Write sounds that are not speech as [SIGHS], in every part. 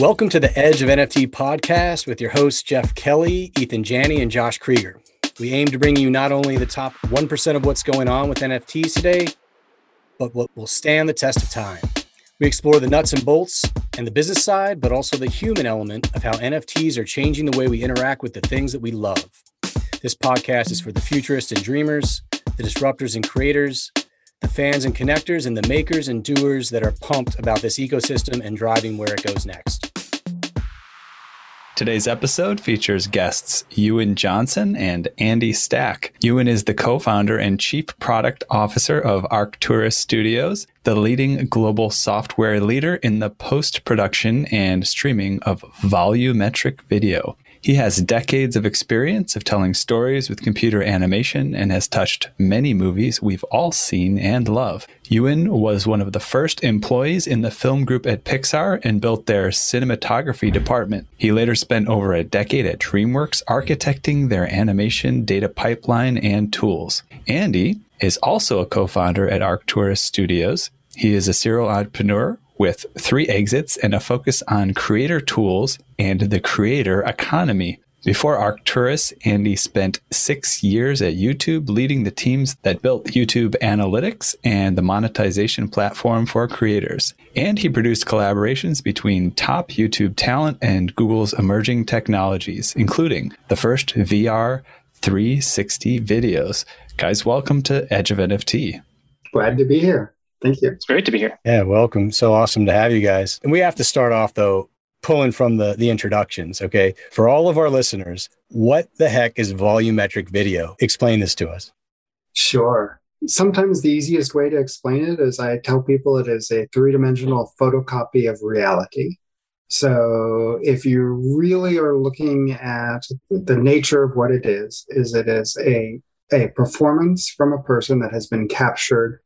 Welcome to the Edge of NFT podcast with your hosts, Jeff Kelly, Ethan Janney, and Josh Krieger. We aim to bring you not only the top 1% of what's going on with NFTs today, but what will stand the test of time. We explore the nuts and bolts and the business side, but also the human element of how NFTs are changing the way we interact with the things that we love. This podcast is for the futurists and dreamers, the disruptors and creators, the fans and connectors, and the makers and doers that are pumped about this ecosystem and driving where it goes next. Today's episode features guests Ewan Johnson and Andy Stack. Ewan is the co founder and chief product officer of Arcturus Studios, the leading global software leader in the post production and streaming of volumetric video. He has decades of experience of telling stories with computer animation and has touched many movies we've all seen and love. Ewan was one of the first employees in the film group at Pixar and built their cinematography department. He later spent over a decade at DreamWorks architecting their animation data pipeline and tools. Andy is also a co founder at Arcturus Studios. He is a serial entrepreneur with three exits and a focus on creator tools and the creator economy. Before Arcturus, Andy spent six years at YouTube leading the teams that built YouTube Analytics and the monetization platform for creators. And he produced collaborations between top YouTube talent and Google's emerging technologies, including the first VR 360 videos. Guys, welcome to Edge of NFT. Glad to be here. Thank you. It's great to be here. Yeah, welcome. So awesome to have you guys. And we have to start off though pulling from the the introductions, okay? For all of our listeners, what the heck is volumetric video? Explain this to us. Sure. Sometimes the easiest way to explain it is I tell people it is a three-dimensional photocopy of reality. So if you really are looking at the nature of what it is, is it is a a performance from a person that has been captured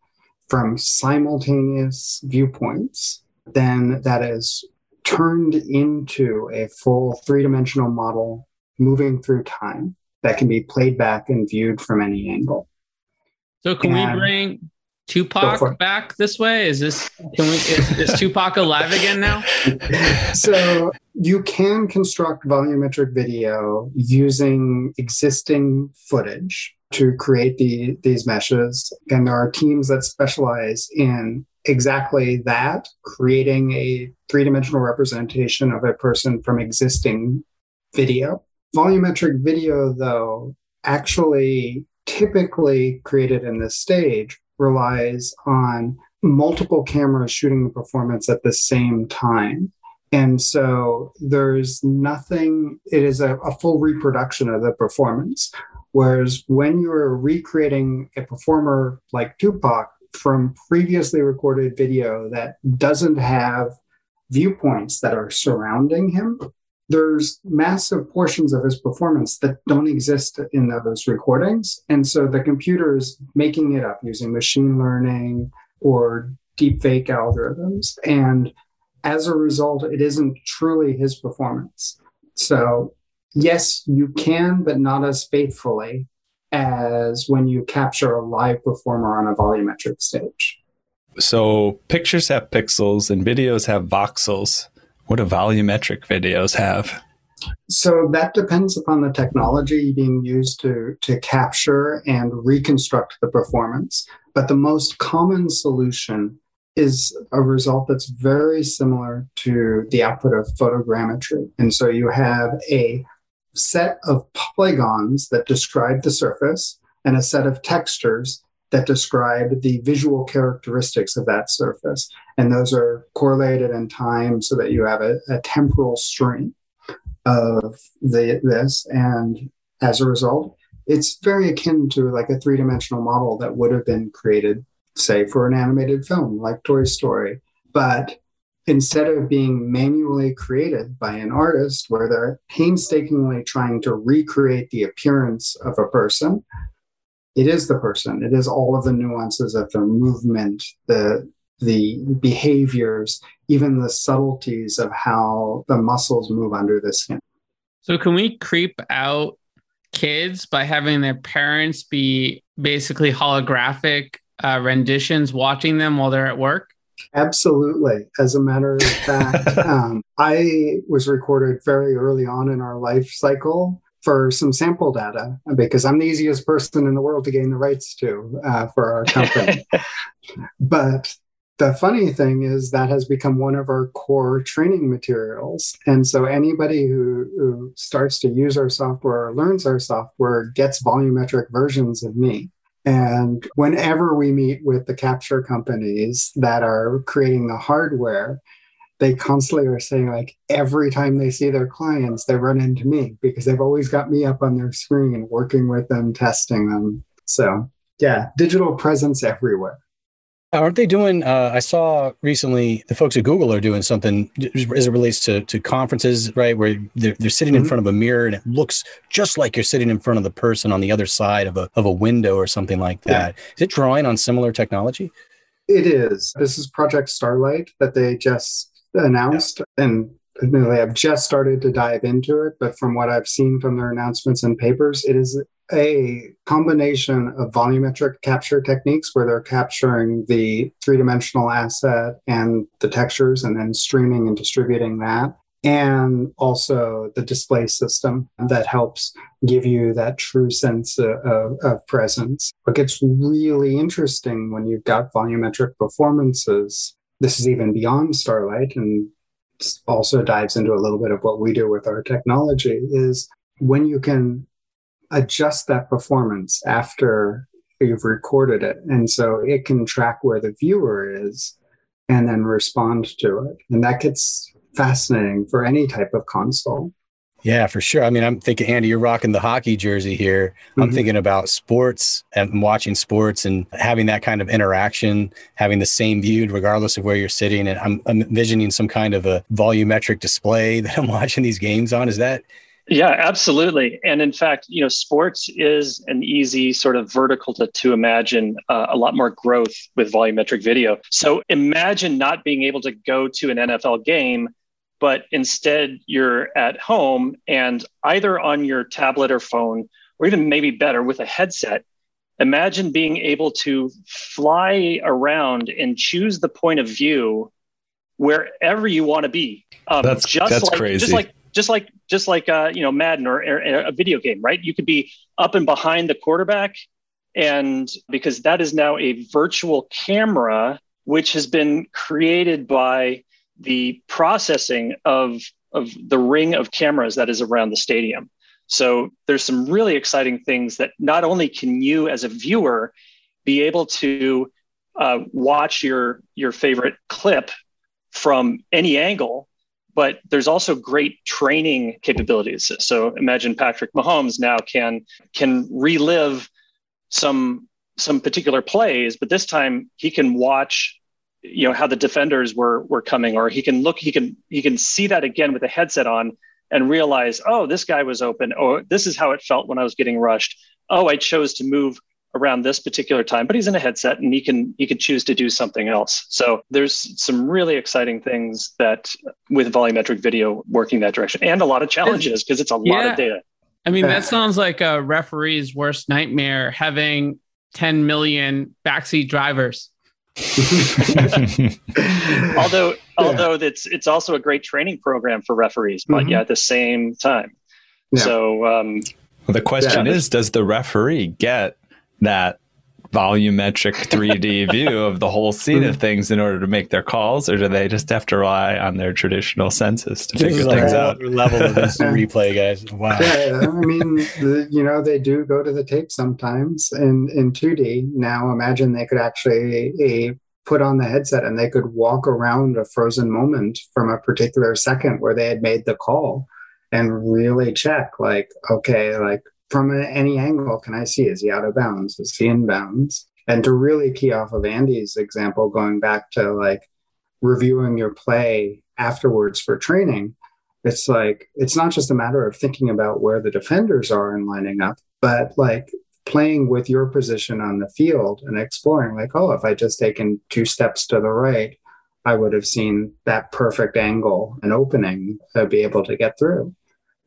from simultaneous viewpoints, then that is turned into a full three dimensional model moving through time that can be played back and viewed from any angle. So, can and we bring Tupac back this way? Is this can we is, is Tupac alive again now? [LAUGHS] so you can construct volumetric video using existing footage to create the, these meshes. And there are teams that specialize in exactly that, creating a three dimensional representation of a person from existing video. Volumetric video, though, actually typically created in this stage relies on multiple cameras shooting the performance at the same time. And so there's nothing, it is a, a full reproduction of the performance. Whereas when you're recreating a performer like Tupac from previously recorded video that doesn't have viewpoints that are surrounding him, there's massive portions of his performance that don't exist in those recordings. And so the computer is making it up using machine learning or deepfake algorithms. And as a result, it isn't truly his performance. So yes, you can, but not as faithfully as when you capture a live performer on a volumetric stage. So pictures have pixels and videos have voxels. What do volumetric videos have? So that depends upon the technology being used to, to capture and reconstruct the performance. But the most common solution is a result that's very similar to the output of photogrammetry. And so you have a set of polygons that describe the surface and a set of textures that describe the visual characteristics of that surface. And those are correlated in time so that you have a, a temporal stream of the, this. And as a result, it's very akin to like a three dimensional model that would have been created, say, for an animated film like Toy Story. But instead of being manually created by an artist where they're painstakingly trying to recreate the appearance of a person it is the person. It is all of the nuances of their movement the the behaviors even the subtleties of how the muscles move under the skin. So can we creep out kids by having their parents be basically holographic uh, renditions watching them while they're at work Absolutely. As a matter of [LAUGHS] fact, um, I was recorded very early on in our life cycle for some sample data because I'm the easiest person in the world to gain the rights to uh, for our company. [LAUGHS] but the funny thing is that has become one of our core training materials. And so anybody who, who starts to use our software or learns our software gets volumetric versions of me. And whenever we meet with the capture companies that are creating the hardware, they constantly are saying like every time they see their clients, they run into me because they've always got me up on their screen working with them, testing them. So yeah, digital presence everywhere. Aren't they doing? Uh, I saw recently the folks at Google are doing something as it relates to to conferences, right? Where they're, they're sitting mm-hmm. in front of a mirror and it looks just like you're sitting in front of the person on the other side of a of a window or something like that. Yeah. Is it drawing on similar technology? It is. This is Project Starline that they just announced, yeah. and they have just started to dive into it. But from what I've seen from their announcements and papers, it is a combination of volumetric capture techniques where they're capturing the three dimensional asset and the textures and then streaming and distributing that. And also the display system that helps give you that true sense of, of, presence. What gets really interesting when you've got volumetric performances, this is even beyond Starline and also dives into a little bit of what we do with our technology, is when you can adjust that performance after you've recorded it. And so it can track where the viewer is and then respond to it. And that gets fascinating for any type of console. Yeah, for sure. I mean, I'm thinking, Andy, you're rocking the hockey jersey here. Mm-hmm. I'm thinking about sports and watching sports and having that kind of interaction, having the same view regardless of where you're sitting. And I'm, I'm envisioning some kind of a volumetric display [LAUGHS] that I'm watching these games on. Is that yeah, absolutely. And in fact, you know, sports is an easy sort of vertical to, to imagine uh, a lot more growth with volumetric video. So imagine not being able to go to an NFL game, but instead you're at home and either on your tablet or phone, or even maybe better with a headset, imagine being able to fly around and choose the point of view wherever you want to be. Um, that's just that's like, crazy. Just like just like just like uh, you know Madden or, or, a video game, right? You could be up and behind the quarterback, and because that is now a virtual camera, which has been created by the processing of of the ring of cameras that is around the stadium. So there's some really exciting things that not only can you as a viewer be able to uh, watch your your favorite clip from any angle but there's also great training capabilities. So imagine Patrick Mahomes now can can relive some some particular plays, but this time he can watch you know how the defenders were were coming or he can look he can he can see that again with a headset on and realize oh this guy was open oh this is how it felt when i was getting rushed oh i chose to move around this particular time but he's in a headset and he can he can choose to do something else so there's some really exciting things that with volumetric video working that direction and a lot of challenges because it's a yeah. lot of data i mean that [LAUGHS] sounds like a referee's worst nightmare having 10 million backseat drivers [LAUGHS] although although it's it's also a great training program for referees but mm-hmm. yeah at the same time yeah. so um well, the question yeah. is does the referee get that volumetric 3D [LAUGHS] view of the whole scene of mm-hmm. things in order to make their calls, or do they just have to rely on their traditional senses to figure things out? Level of this [LAUGHS] replay, guys. Wow. Yeah, I mean, the, you know, they do go to the tape sometimes in in 2D. Now, imagine they could actually a, put on the headset and they could walk around a frozen moment from a particular second where they had made the call and really check, like, okay, like from any angle can I see? Is he out of bounds? Is he in bounds? And to really key off of Andy's example, going back to like reviewing your play afterwards for training, it's like it's not just a matter of thinking about where the defenders are and lining up, but like playing with your position on the field and exploring, like, oh, if I just taken two steps to the right, I would have seen that perfect angle and opening to be able to get through.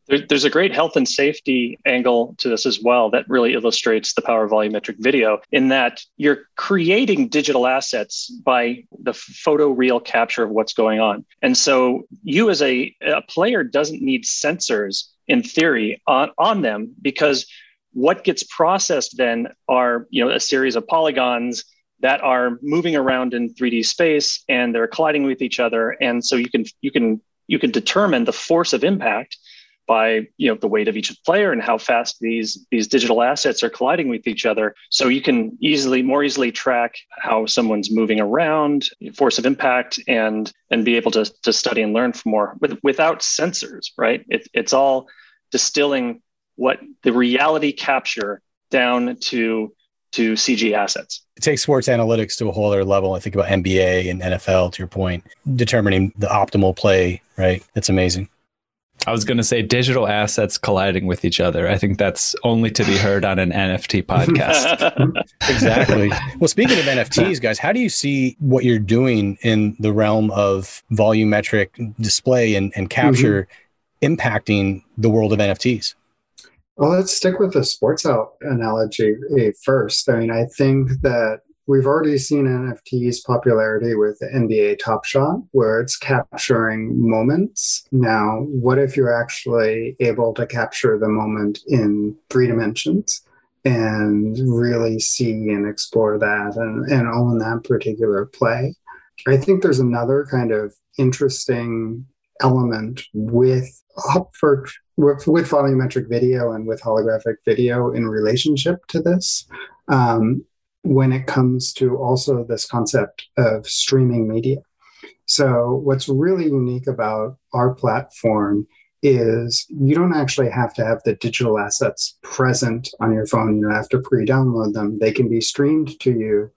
There's a great health and safety angle to this as well that really illustrates the power of volumetric video in that you're creating digital assets by the photo real capture of what's going on. And so you as a, a player doesn't need sensors in theory on, on them because what gets processed then are you know a series of polygons that are moving around in 3D space and they're colliding with each other and so you can you can you can determine the force of impact by you know the weight of each player and how fast these these digital assets are colliding with each other. So you can easily more easily track how someone's moving around force of impact and and be able to, to study and learn from more with, without sensors right? It, it's all distilling what the reality capture down to to cg assets. It takes sports analytics to a whole other level i think about nba and nfl to your point determining the optimal play right? That's amazing I was going to say digital assets colliding with each other. I think that's only to be heard on an NFT [LAUGHS] podcast. [LAUGHS] exactly. Well, speaking of NFTs, guys, how do you see what you're doing in the realm of volumetric display and, and capture mm-hmm. impacting the world of NFTs? Well, let's stick with the sports out analogy eh, first. I mean, I think that We've already seen NFT's popularity with NBA Top Shot, where it's capturing moments. Now, what if you're actually able to capture the moment in three dimensions and really see and explore that and, and own that particular play? I think there's another kind of interesting element with for with, with volumetric video and with holographic video in relationship to this. Um, when it comes to also this concept of streaming media. So, what's really unique about our platform is you don't actually have to have the digital assets present on your phone. You don't have to pre download them. They can be streamed to you,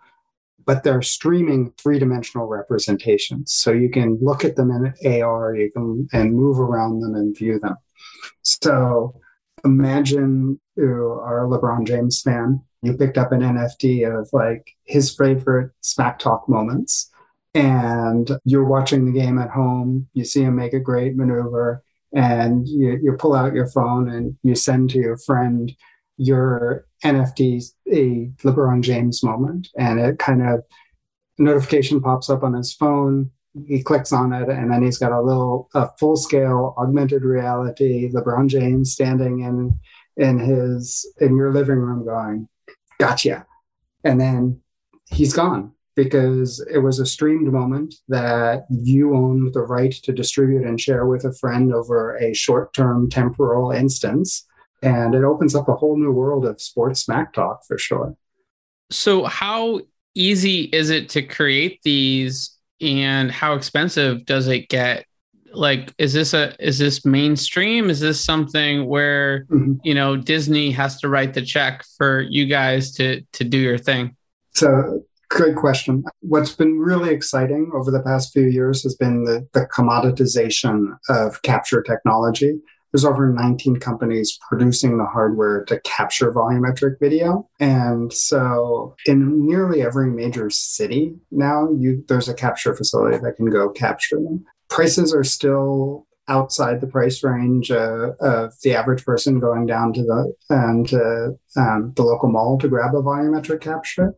but they're streaming three dimensional representations. So, you can look at them in AR, you can and move around them and view them. So, imagine you are a LeBron James fan you picked up an NFT of like his favorite smack talk moments and you're watching the game at home, you see him make a great maneuver and you, you pull out your phone and you send to your friend your NFT, a LeBron James moment. And it kind of notification pops up on his phone. He clicks on it, and then he's got a little, a full scale augmented reality LeBron James standing in in his in your living room, going, gotcha. And then he's gone because it was a streamed moment that you own the right to distribute and share with a friend over a short term temporal instance. And it opens up a whole new world of sports smack talk for sure. So, how easy is it to create these and how expensive does it get like is this a is this mainstream? Is this something where mm-hmm. you know disney has to write the check for you guys to to do your thing? So good question. What's been really exciting over the past few years has been the, the commoditization of capture technology. There's over 19 companies producing the hardware to capture volumetric video. And so in nearly every major city now you there's a capture facility that can go capture them prices are still outside the price range uh, of the average person going down to the and um, the local mall to grab a volumetric capture,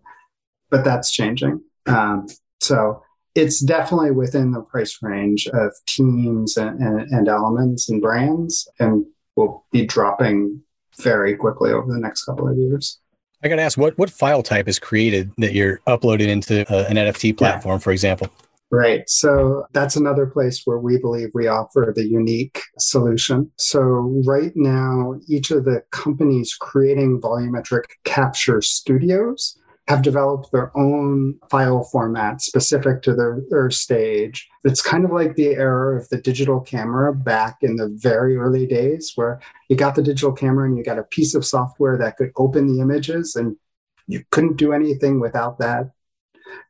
but that's changing. Um, so it's definitely within the price range of teams and, and, and elements and brands, and will be dropping very quickly over the next couple of years. I got to ask, what what file type is created that you're uploading into uh, an NFT platform, yeah. for example? Right. So that's another place where we believe we offer the unique solution. So right now, each of the companies creating volumetric capture studios have developed their own file format specific to their, their stage. It's kind of like the era of the digital camera back in the very early days where you got the digital camera and you got a piece of software that could open the images and you couldn't do anything without that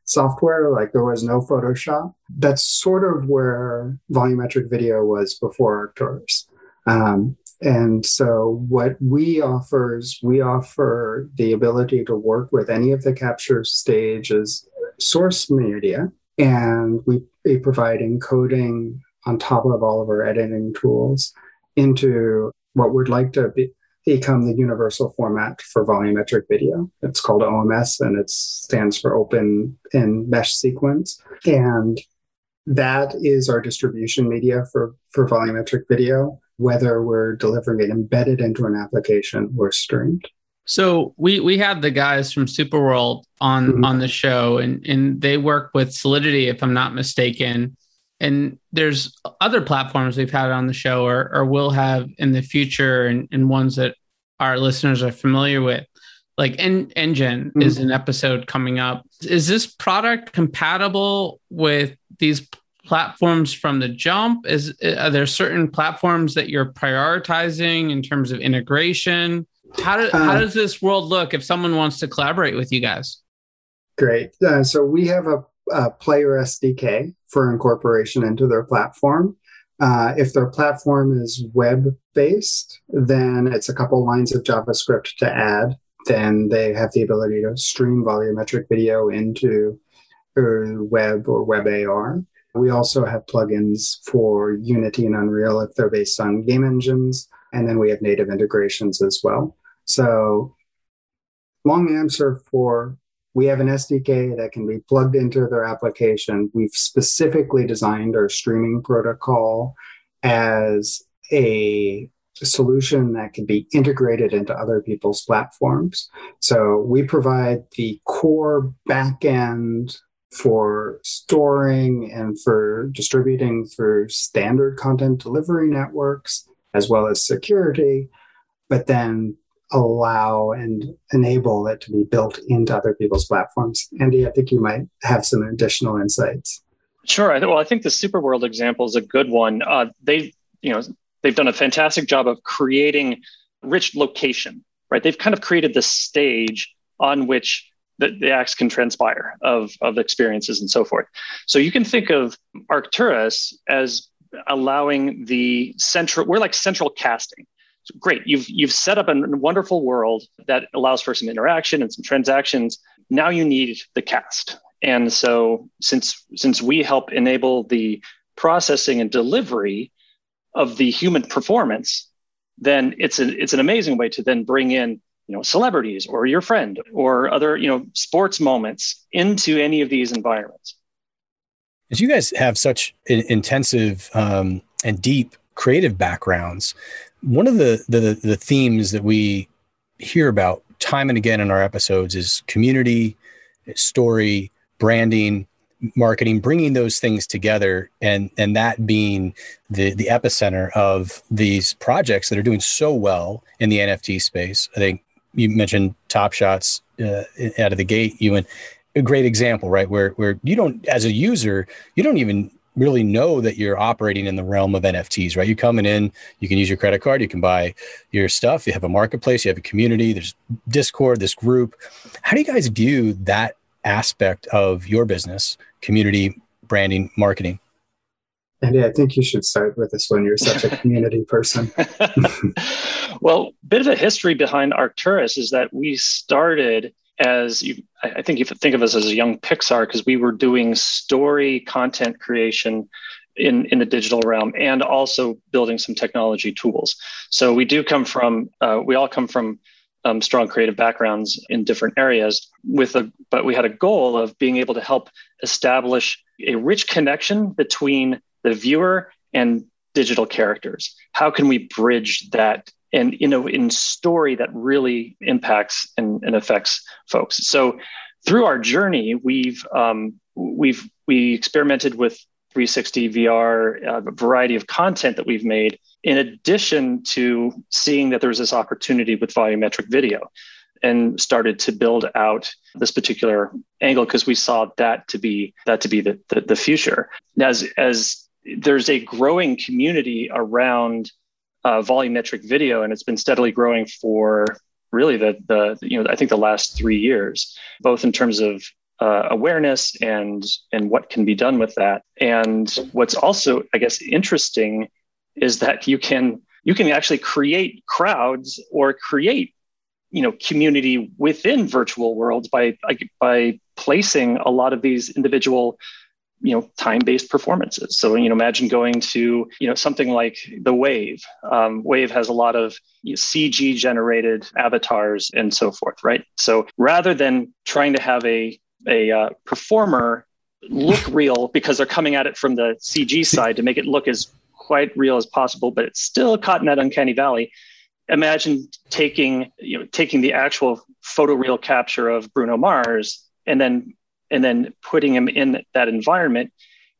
software, like there was no Photoshop. That's sort of where volumetric video was before Arcturus. Um, and so what we offer is we offer the ability to work with any of the capture stages source media, and we, we provide encoding on top of all of our editing tools into what we'd like to be, become the universal format for volumetric video. It's called OMS and it stands for Open in Mesh Sequence. And that is our distribution media for, for volumetric video, whether we're delivering it embedded into an application or streamed. So we we had the guys from Superworld on mm-hmm. on the show, and and they work with Solidity, if I'm not mistaken. And there's other platforms we've had on the show, or or will have in the future, and, and ones that our listeners are familiar with. Like en- Enjin mm-hmm. is an episode coming up. Is this product compatible with these platforms from the jump? Is are there certain platforms that you're prioritizing in terms of integration? How, do, uh, how does this world look if someone wants to collaborate with you guys? Great. Uh, so we have a, a, player SDK for incorporation into their platform. Uh, if their platform is web based, then it's a couple lines of JavaScript to add. Then they have the ability to stream volumetric video into web or web AR. We also have plugins for Unity and Unreal if they're based on game engines. And then we have native integrations as well. So, long answer for we have an SDK that can be plugged into their application. We've specifically designed our streaming protocol as a solution that can be integrated into other people's platforms. So we provide the core backend for storing and for distributing through standard content delivery networks, as well as security. But then allow and enable it to be built into other people's platforms. Andy, I think you might have some additional insights. Sure. Well, I think the Superworld example is a good one. Uh, they, you know, they've done a fantastic job of creating rich location. Right. They've kind of created the stage on which the, the acts can transpire of of experiences and so forth. So you can think of Arcturus as allowing the central. We're like central casting great. You've you've set up a wonderful world that allows for some interaction and some transactions. Now you need the cast. And so since since we help enable the processing and delivery of the human performance then it's a, it's an amazing way to then bring in you know celebrities or your friend or other you know sports moments into any of these environments. As you guys have such intensive um, and deep creative backgrounds one of the, the the themes that we hear about time and again in our episodes is community, story, branding, marketing, bringing those things together, and and that being the the epicenter of these projects that are doing so well in the NFT space. I think you mentioned Top Shots uh, out of the gate, Ewan. A great example, right? Where where you don't, as a user, you don't even really know that you're operating in the realm of NFTs, right? You're coming in, you can use your credit card, you can buy your stuff, you have a marketplace, you have a community, there's Discord, this group. How do you guys view that aspect of your business, community, branding, marketing? Andy, I think you should start with this one. You're such a community person. [LAUGHS] [LAUGHS] well, a bit of a history behind Arcturus is that we started as you, I think you think of us as a young Pixar because we were doing story content creation in, in the digital realm and also building some technology tools. So we do come from, uh, we all come from um, strong creative backgrounds in different areas with a, but we had a goal of being able to help establish a rich connection between the viewer and digital characters. How can we bridge that and you know in story that really impacts and, and affects folks. So through our journey we've um, we've we experimented with 360 vr uh, a variety of content that we've made in addition to seeing that there was this opportunity with volumetric video and started to build out this particular angle because we saw that to be that to be the, the, the future. As as there's a growing community around uh, volumetric video, and it's been steadily growing for really the the you know I think the last three years, both in terms of uh, awareness and and what can be done with that. And what's also I guess interesting is that you can you can actually create crowds or create you know community within virtual worlds by by placing a lot of these individual you know time-based performances. So you know imagine going to you know something like the wave. Um, wave has a lot of you know, cg generated avatars and so forth right? So rather than trying to have a a uh, performer look [LAUGHS] real because they're coming at it from the cg side to make it look as quite real as possible but it's still caught in that uncanny valley imagine taking you know taking the actual photoreal capture of bruno mars and then and then putting them in that environment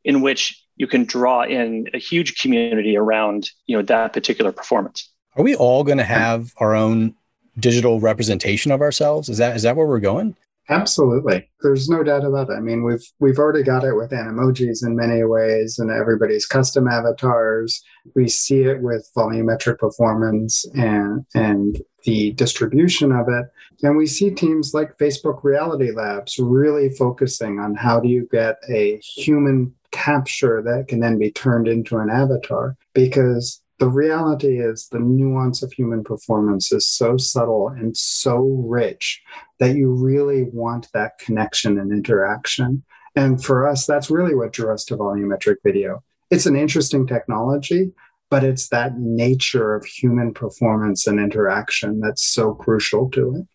in which you can draw in a huge community around you know that particular performance are we all going to have our own digital representation of ourselves is that is that where we're going Absolutely. There's no doubt about it. I mean, we've we've already got it with emojis in many ways and everybody's custom avatars. We see it with volumetric performance and and the distribution of it. And we see teams like Facebook Reality Labs really focusing on how do you get a human capture that can then be turned into an avatar because the reality is the nuance of human performance is so subtle and so rich that you really want that connection and interaction. And for us, that's really what drew us to volumetric video. It's an interesting technology, but it's that nature of human performance and interaction that's so crucial to it.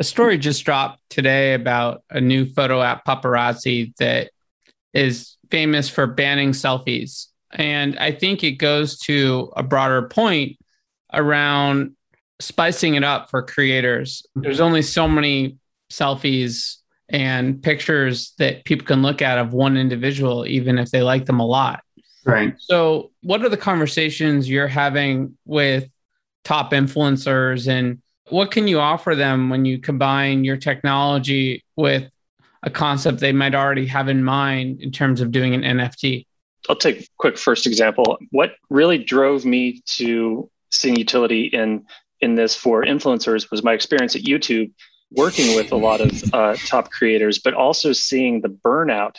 A story just dropped today about a new photo app, Poparazzi, that is famous for banning selfies and I think it goes to a broader point around spicing it up for creators. There's only so many selfies and pictures that people can look at of one individual, even if they like them a lot. Right. So, what are the conversations you're having with top influencers, and what can you offer them when you combine your technology with a concept they might already have in mind in terms of doing an NFT? I'll take a quick first example. What really drove me to seeing utility in in this for influencers was my experience at YouTube, working with a lot of uh, top creators, but also seeing the burnout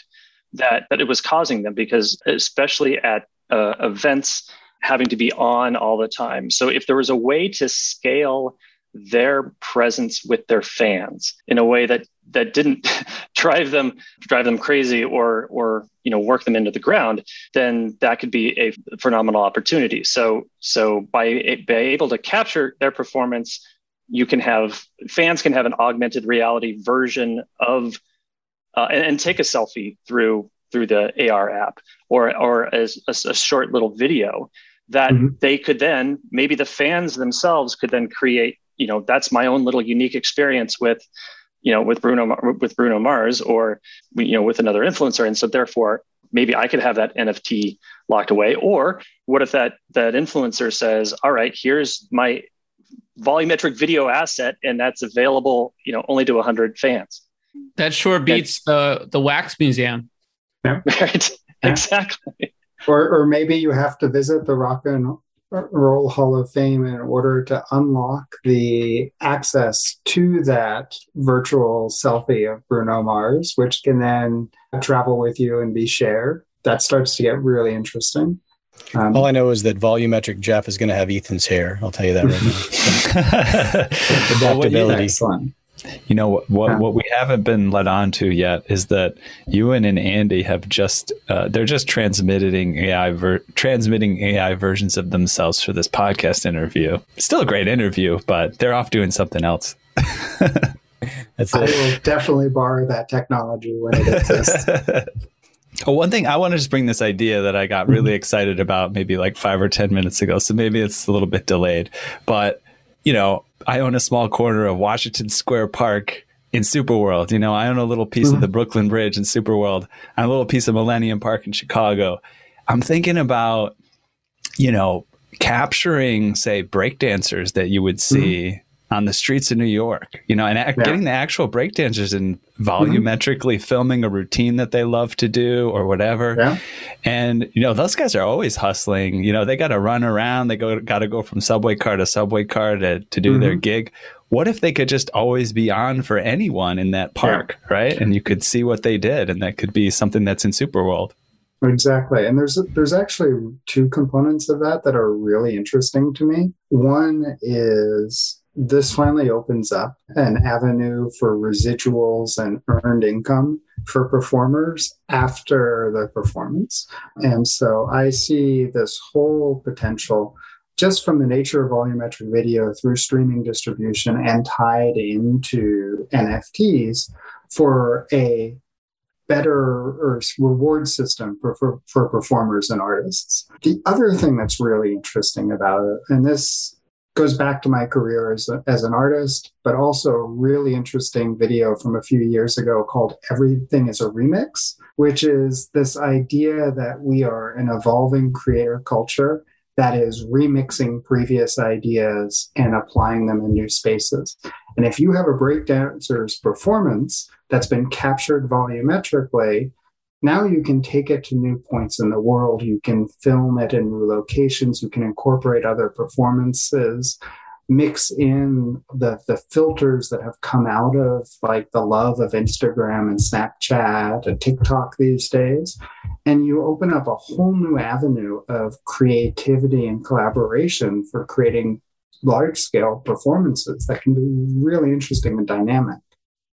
that that it was causing them because especially at uh, events having to be on all the time. So if there was a way to scale their presence with their fans in a way that that didn't [LAUGHS] drive them drive them crazy or or you know work them into the ground then that could be a phenomenal opportunity so so by by able to capture their performance you can have fans can have an augmented reality version of uh, and, and, take a selfie through through the AR app or or as a, a short little video that mm-hmm. they could then maybe the fans themselves could then create you know that's my own little unique experience with you know with bruno with bruno mars or you know with another influencer. And so therefore maybe i could have that nft locked away. Or what if that that influencer says all right here's my volumetric video asset and that's available you know only to 100 fans that sure beats the the wax museum yeah. [LAUGHS] right yeah. exactly or or maybe you have to visit the rock and Roll Hall of Fame in order to unlock the access to that virtual selfie of Bruno Mars, which can then travel with you and be shared. That starts to get really interesting. Um, All I know is that volumetric Jeff is going to have Ethan's hair. I'll tell you that right now. [LAUGHS] Adaptability. Excellent. You know what? What, what, we haven't been led on to yet is that Ewan and Andy have just uh, they're just transmitting AI ver- transmitting AI versions of themselves for this podcast interview. Still a great interview, but they're off doing something else. [LAUGHS] That's I will definitely borrow that technology when it exists. [LAUGHS] Oh, one thing I want to just bring this idea that I got really mm-hmm. excited about maybe like five or 10 minutes ago. So maybe it's a little bit delayed, but you know, I own a small corner of Washington Square Park in Superworld. You know, I own a little piece mm-hmm. of the Brooklyn Bridge in Superworld. and a little piece of Millennium Park in Chicago. I'm thinking about, you know, capturing, say, breakdancers that you would mm-hmm. see mm-hmm on the streets of New York, you know, and yeah. getting the actual breakdancers and volumetrically mm-hmm. filming a routine that they love to do or whatever. Yeah. And, you know, those guys are always hustling. You know, they got to run around. They go, got to go from subway car to subway car to, to do mm-hmm. their gig. What if they could just always be on for anyone in that park, yeah. right? And you could see what they did, and that could be something that's in Superworld. Exactly. And there's there's actually two components of that that are really interesting to me. One is this finally opens up an avenue for residuals and earned income for performers after the performance. And so I see this whole potential just from the nature of volumetric video through streaming distribution and tied into NFTs for a better reward system for, for, for performers and artists. The other thing that's really interesting about it, and this goes back to my career as, a, as an artist, but also a really interesting video from a few years ago called Everything is a Remix, which is this idea that we are an evolving creator culture that is remixing previous ideas and applying them in new spaces. And if you have a breakdancer's performance that's been captured volumetrically, now you can take it to new points in the world. You can film it in new locations. You can incorporate other performances, mix in the, the filters that have come out of like the love of Instagram and Snapchat and TikTok these days. And you open up a whole new avenue of creativity and collaboration for creating large scale performances that can be really interesting and dynamic.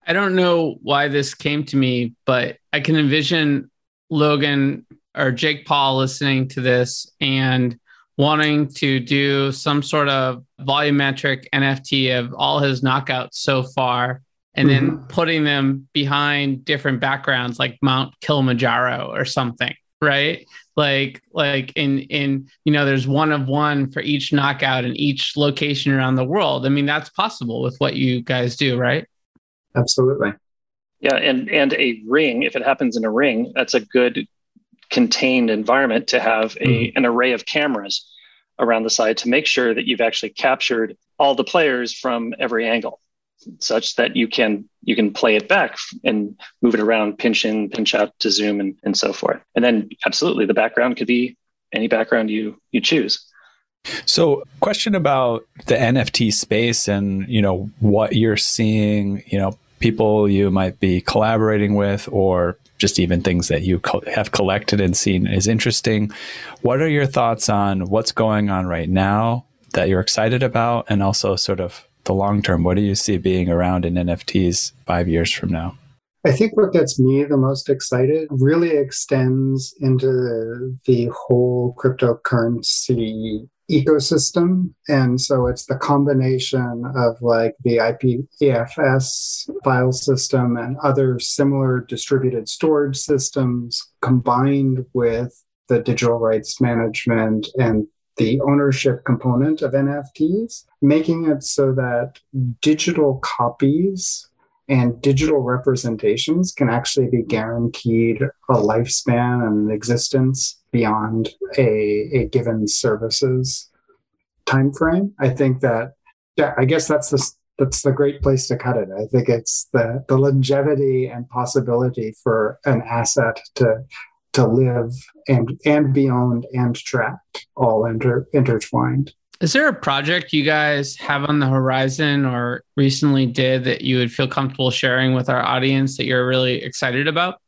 I don't know why this came to me, but I can envision Logan or Jake Paul listening to this and wanting to do some sort of volumetric NFT of all his knockouts so far and mm-hmm. then putting them behind different backgrounds like Mount Kilimanjaro or something, right? Like like in in you know there's one of one for each knockout in each location around the world. I mean that's possible with what you guys do, right? Absolutely. Yeah, and and a ring, if it happens in a ring, that's a good contained environment to have a mm-hmm. an array of cameras around the side to make sure that you've actually captured all the players from every angle such that you can you can play it back and move it around pinch in pinch out to zoom and, and so forth and then absolutely the background could be any background you you choose so, question about the NFT space and you know what you're seeing, you know, people you might be collaborating with, or just even things that you co- have collected and seen is interesting. What are your thoughts on what's going on right now that you're excited about, and also sort of the long term? What do you see being around in NFTs five years from now? I think what gets me the most excited really extends into the whole cryptocurrency ecosystem. And so it's the combination of like the IPFS file system and other similar distributed storage systems combined with the digital rights management and the ownership component of NFTs, making it so that digital copies and digital representations can actually be guaranteed a lifespan and existence beyond a, a given services time frame. I think that yeah, I guess that's the that's the great place to cut it. I think it's the the longevity and possibility for an asset to to live and and be owned and tracked all inter, intertwined. Is there a project you guys have on the horizon or recently did that you would feel comfortable sharing with our audience that you're really excited about?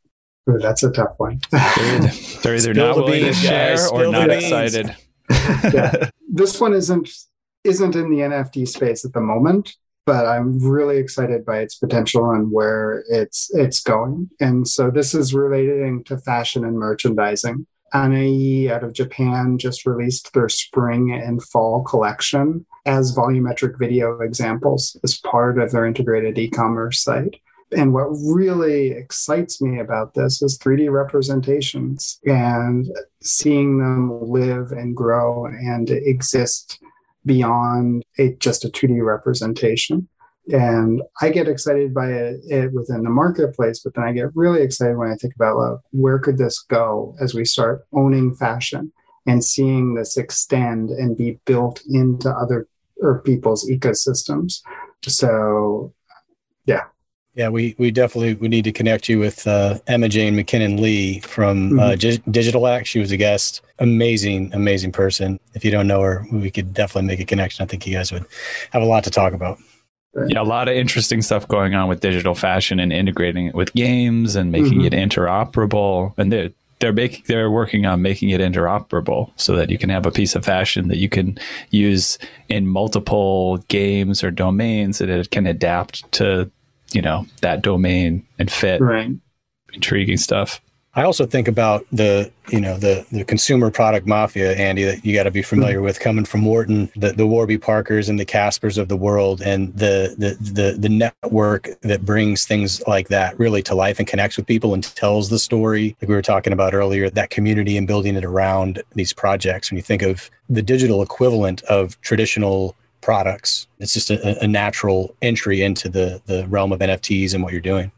Ooh, that's a tough one. they're, either not willing to share or not excited. [LAUGHS] yeah. This one isn't isn't in the NFT space at the moment, but I'm really excited by its potential and where it's it's going. And so this is relating to fashion and merchandising. Anai out of Japan just released their spring and fall collection as volumetric video examples as part of their integrated e-commerce site. And what really excites me about this is 3D representations and seeing them live and grow and exist beyond a, just a 2D representation. And I get excited by it, it, within the marketplace, but then I get really excited when I think about like, where could this go as we start owning fashion and seeing this extend and be built into other or people's ecosystems. So, yeah, yeah, we we definitely we need to connect you with uh, Emma Jayne Mackinnon Lee from uh, mm-hmm. uh, DIGITALAX. She was a guest. Amazing, amazing person. If you don't know her, we could definitely make a connection. I think you guys would have a lot to talk about. Yeah, a lot of interesting stuff going on with digital fashion and integrating it with games and making mm-hmm. it interoperable. And they're making they're working on making it interoperable so that you can have a piece of fashion that you can use in multiple games or domains and it can adapt to you know that domain and fit Right. intriguing stuff I also think about the, you know, the the consumer product mafia, Andy, that you got to be familiar mm. with, coming from Wharton, the the Warby Parkers and the Caspers of the world, and the the the the network that brings things like that really to life and connects with people and tells the story. Like we were talking about earlier, that community and building it around these projects. When you think of the digital equivalent of traditional products, it's just a, a natural entry into the the realm of NFTs and what you're doing.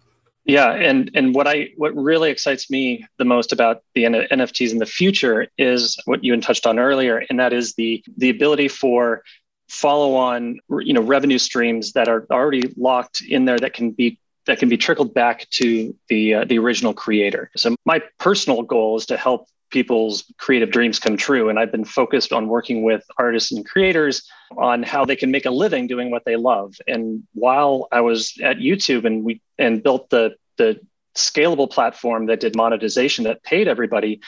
Yeah, and and what I what really excites me the most about the N- NFTs in the future is what you touched on earlier, and that is the the ability for follow on you know revenue streams that are already locked in there that can be that can be trickled back to the uh, the original creator. So my personal goal is to help people's creative dreams come true and I've been focused on working with artists and creators on how they can make a living doing what they love. And while I was at YouTube and we and built the the scalable platform that did monetization that paid everybody,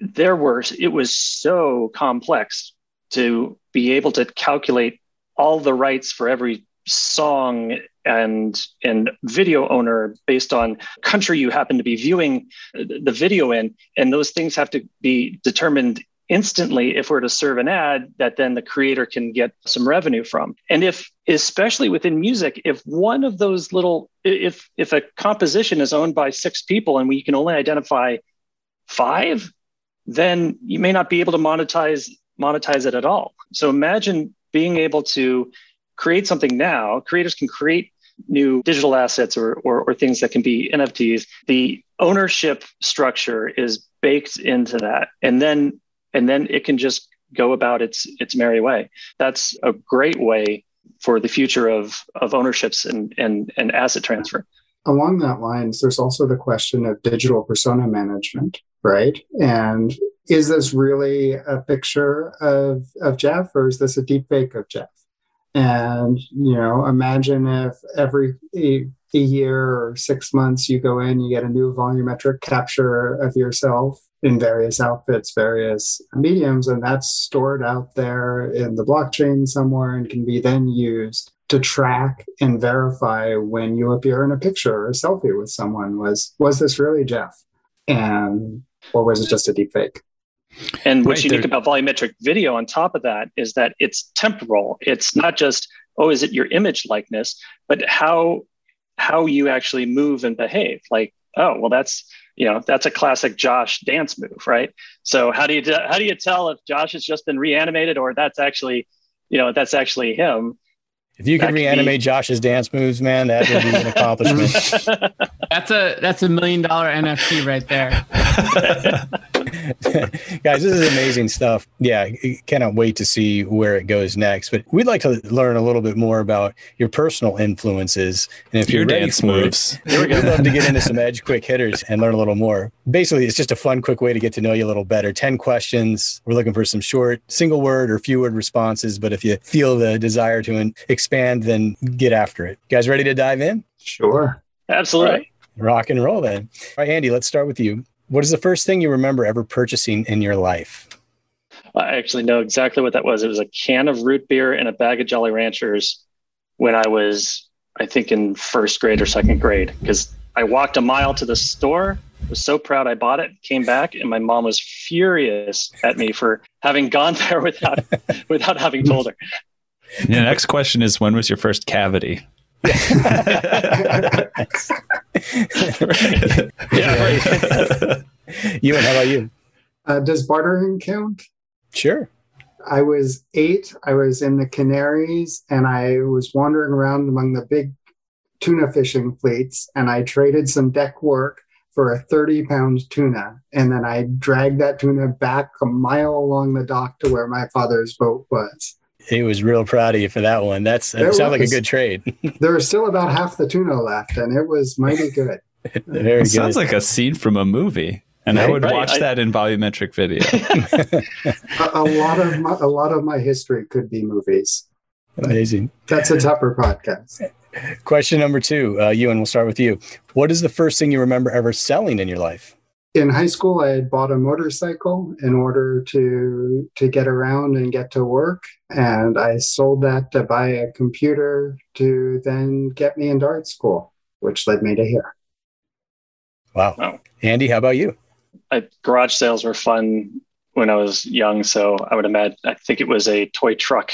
there were it was so complex to be able to calculate all the rights for every song and and video owner based on country you happen to be viewing the video in and those things have to be determined instantly if we're to serve an ad that then the creator can get some revenue from. And if especially within music if one of those little if if a composition is owned by six people and we can only identify five then you may not be able to monetize monetize it at all. So imagine being able to create something now creators can create new digital assets or, or, or things that can be nfts the ownership structure is baked into that and then and then it can just go about its its merry way. That's a great way for the future of of ownerships and and, and asset transfer. Along that lines, there's also the question of digital persona management, right? And is this really a picture of of Jeff, or is this a deep fake of Jeff? And you know, imagine if every a year or six months you go in, you get a new volumetric capture of yourself in various outfits, various mediums, and that's stored out there in the blockchain somewhere and can be then used to track and verify when you appear in a picture or a selfie with someone was was this really Jeff? And or was it just a deep fake? And what's right, unique about volumetric video on top of that is that it's temporal. It's not just, oh, is it your image likeness, but how how you actually move and behave. Like, oh, well, that's you know that's a classic Josh dance move, right? So how do you how do you tell if Josh has just been reanimated or that's actually you know that's actually him? If you can reanimate be... Josh's dance moves, man, that would be an [LAUGHS] accomplishment. [LAUGHS] that's a that's a million dollar NFT right there. [LAUGHS] Guys, this is amazing stuff. Yeah, cannot wait to see where it goes next. But we'd like to learn a little bit more about your personal influences. And if your you're dance moves, it, we'd love to get into some edge quick hitters and learn a little more. Basically, it's just a fun, quick way to get to know you a little better. 10 questions. We're looking for some short, single word or few word responses. But if you feel the desire to expand, then get after it. You guys ready to dive in? Sure. Absolutely. Right. Rock and roll then. All right, Andy, let's start with you. What is the first thing you remember ever purchasing in your life? I actually know exactly what that was. It was a can of root beer and a bag of Jolly Ranchers when I was, I think, in first grade or second grade. Because I walked a mile to the store, was so proud I bought it, came back, and my mom was furious at me for having gone [LAUGHS] there without without having told her. The next question is, when was your first cavity? [LAUGHS] yeah. you [LAUGHS] and how about you? Uh, does bartering count? Sure. I was eight. I was in the Canaries and I was wandering around among the big tuna fishing fleets and I traded some deck work for a 30 pound tuna. And then I dragged that tuna back a mile along the dock to where my father's boat was. He was real proud of you for that one. That's that sounds like a good trade. [LAUGHS] there was still about half the tuna left, and it was mighty good. [LAUGHS] Very good. Sounds like a scene from a movie. And right, I would right. watch I, that in volumetric video. [LAUGHS] a, a, lot of my, a lot of my history could be movies. Amazing. That's a tougher podcast. Question number two, uh, Ewan. We'll start with you. What is the first thing you remember ever selling in your life? In high school, I had bought a motorcycle in order to to get around and get to work, and I sold that to buy a computer to then get me into art school, which led me to here. Wow. Wow. Andy, how about you? I, garage sales were fun when I was young, so I would imagine. I think it was a toy truck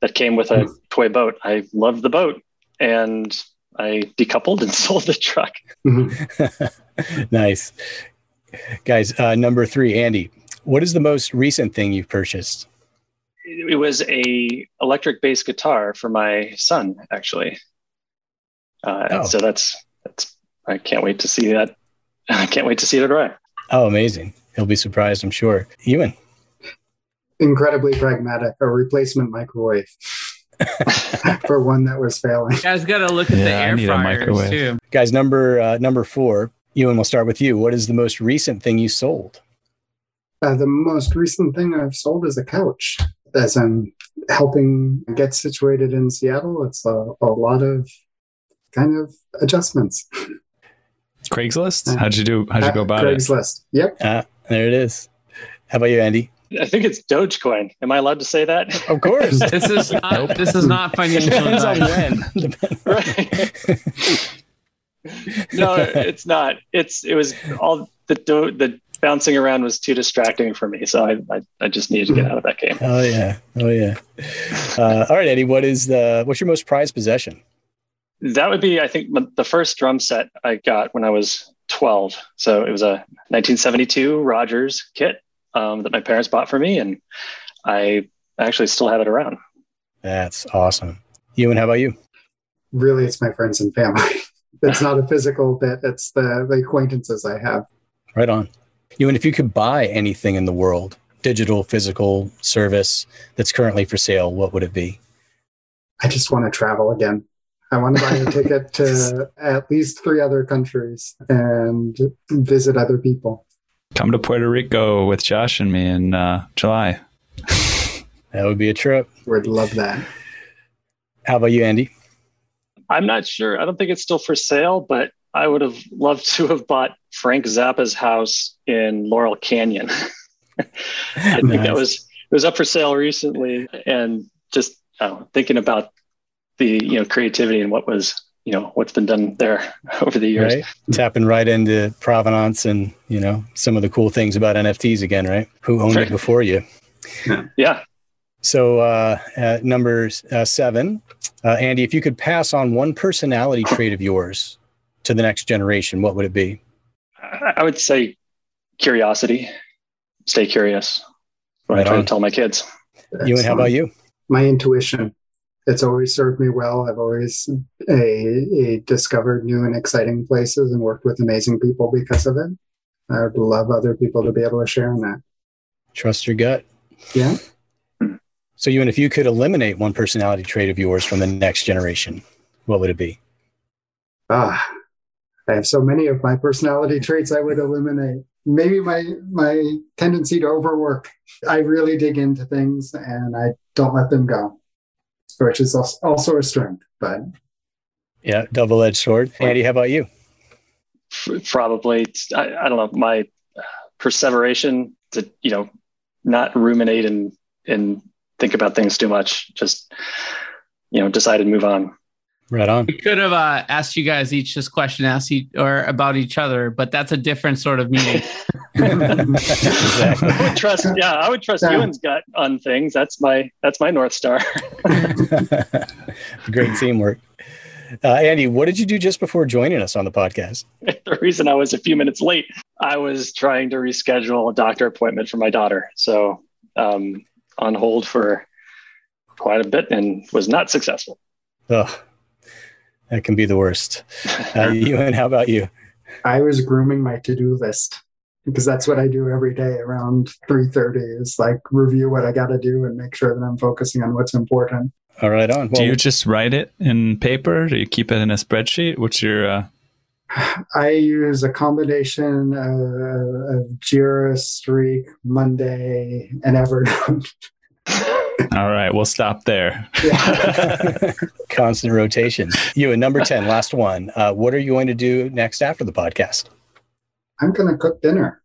that came with a hmm. toy boat. I loved the boat, and I decoupled and [LAUGHS] sold the truck. Mm-hmm. [LAUGHS] nice. Guys, uh, number three, Andy, what is the most recent thing you've purchased? It was a electric bass guitar for my son, actually. Uh, Oh. So that's that's. I can't wait to see that. [LAUGHS] I can't wait to see it arrive. Oh, amazing. He'll be surprised, I'm sure. Ewan. Incredibly pragmatic, a replacement microwave [LAUGHS] for one that was failing. You guys got to look at the Yeah, I air need fryers microwave. too. Guys, number uh, number four, Ewan, we'll start with you. What is the most recent thing you sold? Uh, the most recent thing I've sold is a couch. As I'm helping get situated in Seattle, it's a, a lot of kind of adjustments. Craigslist? How'd you do? How'd you go Uh, about it? Craigslist. Yep. Ah, there it is. How about you, Andy? I think it's Dogecoin. Am I allowed to say that? Of course. [LAUGHS] This is not. This is not financial [LAUGHS] Depends on advice. when. Depends- [LAUGHS] right. No, it's not. It's it was all the do- the bouncing around was too distracting for me, so I I, I just needed to get out of that game. Oh yeah. Oh yeah. Uh, all right, Eddie. What is the what's your most prized possession? That would be, I think, the first drum set I got when I was 12. So it was a 1972 Rogers kit um, that my parents bought for me, and I actually still have it around. That's awesome. Ewan, how about you? Really, it's my friends and family. [LAUGHS] It's not a physical bit, it's the, the acquaintances I have. Right on. Ewan, if you could buy anything in the world, digital, physical, service that's currently for sale, what would it be? I just want to travel again. I want to buy a ticket to [LAUGHS] at least three other countries and visit other people. Come to Puerto Rico with Josh and me in uh, July. [LAUGHS] That would be a trip. Would love that. How about you, Andy? I'm not sure. I don't think it's still for sale, but I would have loved to have bought Frank Zappa's house in Laurel Canyon. [LAUGHS] I think that was it was up for sale recently, and just uh, thinking about the you know creativity and what was you know what's been done there [LAUGHS] over the years. right? Tapping right into provenance and you know some of the cool things about NFTs again, right? Who owned it before you? Yeah, So uh, uh, number uh, seven, uh, Andy, if you could pass on one personality trait of yours to the next generation, what would it be? I I would say curiosity. Stay curious. What Right I try on. to tell my kids. You Ewan, how about you? My intuition. It's always served me well. I've always a, a discovered new and exciting places and worked with amazing people because of it. I would love other people to be able to share in that. Trust your gut. Yeah. So, Ewan, if you could eliminate one personality trait of yours from the next generation, what would it be? Ah, I have so many of my personality traits I would eliminate. Maybe my my tendency to overwork. I really dig into things and I don't let them go, which is also a strength. But Yeah, double edged sword. Andy, how about you? Probably, I, I don't know, my perseveration to you know not ruminate and and think about things too much. Just you know, decide and move on. Right on. We could have uh, asked you guys each this question, asked you, or about each other, but that's a different sort of meeting. [LAUGHS] Exactly. I would trust, yeah, I would trust Yeah. Ewan's gut on things. That's my that's my north star. [LAUGHS] Great teamwork. Uh, Andy, what did you do just before joining us on the podcast? [LAUGHS] the reason I was a few minutes late, I was trying to reschedule a doctor appointment for my daughter. So um, on hold for quite a bit and was not successful. Oh, that can be the worst. Uh, [LAUGHS] Ewan, how about you? I was grooming my to-do list because that's what I do every day around 3:30 is like review what I got to do and make sure that I'm focusing on what's important. All right, on. Do you just write it in paper? Do you keep it in a spreadsheet? What's your uh, I use a combination of, of Jira, Streak, Monday, and Evernote. [LAUGHS] All right, we'll stop there. Yeah. [LAUGHS] constant rotation. Ewan, number 10, last one. Uh, what are you going to do next after the podcast? I'm going to cook dinner.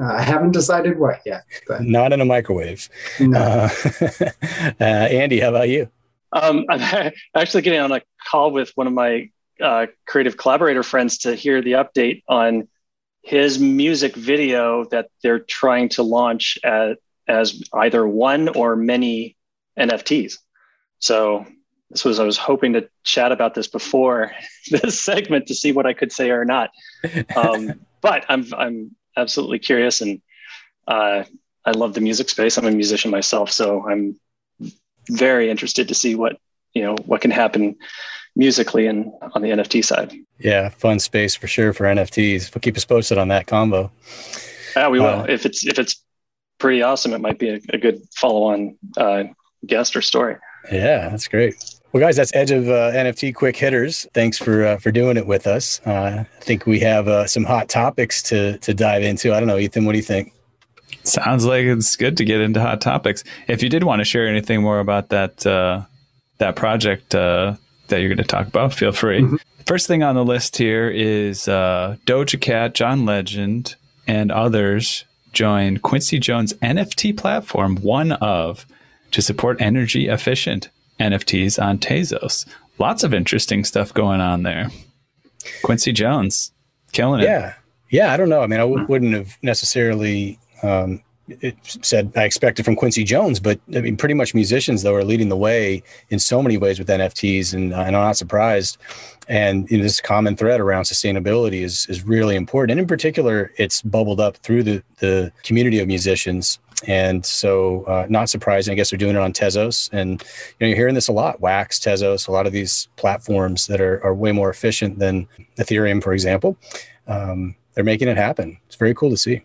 Uh, I haven't decided what yet, but Not in a microwave. no. Uh, [LAUGHS] uh, Andy, how about you? Um, I'm actually getting on a call with one of my uh, creative collaborator friends to hear the update on his music video that they're trying to launch at, as either one or many NFTs. So this was I was hoping to chat about this before [LAUGHS] this segment to see what I could say or not. Um, [LAUGHS] but I'm I'm absolutely curious and uh, I love the music space. I'm a musician myself, so I'm very interested to see what you know what can happen musically and on the NFT side. Yeah, fun space for sure for NFTs. We'll keep us posted on that combo. Yeah, we will. Uh, if it's if it's pretty awesome, it might be a, a good follow-on uh, guest or story. Yeah, that's great. Well, guys, that's Edge of uh, NFT quick hitters. Thanks for uh, for doing it with us. Uh, I think we have uh, some hot topics to to dive into. I don't know, Ethan. What do you think? Sounds like it's good to get into hot topics. If you did want to share anything more about that uh, that project uh, that you're going to talk about, feel free. Mhm. First thing on the list here is uh, Doja Cat, John Legend, and others join Quincy Jones' NFT platform, one of, to support energy efficient NFTs on Tezos. Lots of interesting stuff going on there. Quincy Jones, killing it. Yeah, yeah. I don't know. I mean, I w- wouldn't have necessarily um, it said I expected from Quincy Jones, but I mean, pretty much musicians though are leading the way in so many ways with NFTs, and, uh, and I'm not surprised. And you know, this common thread around sustainability is is really important, and in particular, it's bubbled up through the the community of musicians. And so, uh, not surprising. I guess they're doing it on Tezos, and you know, you're hearing this a lot. Wax, Tezos, a lot of these platforms that are are way more efficient than Ethereum, for example. Um, they're making it happen. It's very cool to see.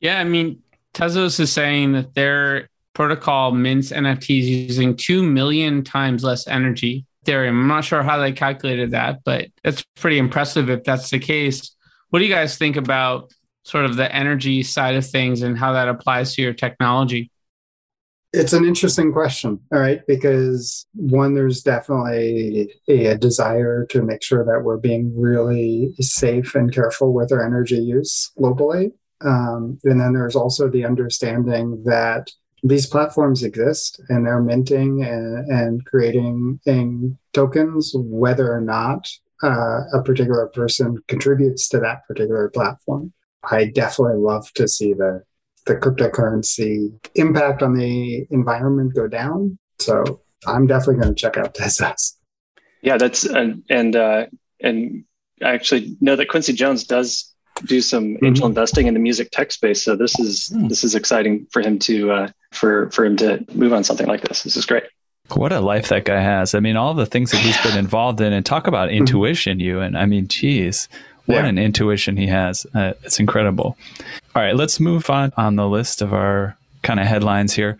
Yeah, I mean, Tezos is saying that their protocol mints NFTs using 2 million times less energy. Ethereum. I'm not sure how they calculated that, but that's pretty impressive if that's the case. What do you guys think about sort of the energy side of things and how that applies to your technology? It's an interesting question, all right, because one, there's definitely a, a desire to make sure that we're being really safe and careful with our energy use globally. Um, and then there's also the understanding that these platforms exist and they're minting and, and creating in tokens, whether or not uh, a particular person contributes to that particular platform. I definitely love to see the the cryptocurrency impact on the environment go down. So I'm definitely going to check out Tezos. Yeah, that's and and uh, and I actually know that Quincy Jones does do some angel investing in the music tech space. So this is Hmm. this is exciting for him to uh, for for him to move on something like this. This is great. What a life that guy has. I mean, all the things that he's been [SIGHS] involved in, and talk about intuition, Ewan, I mean, geez, what Yeah. an intuition he has. Uh, it's incredible. All right, let's move on on the list of our kind of headlines here.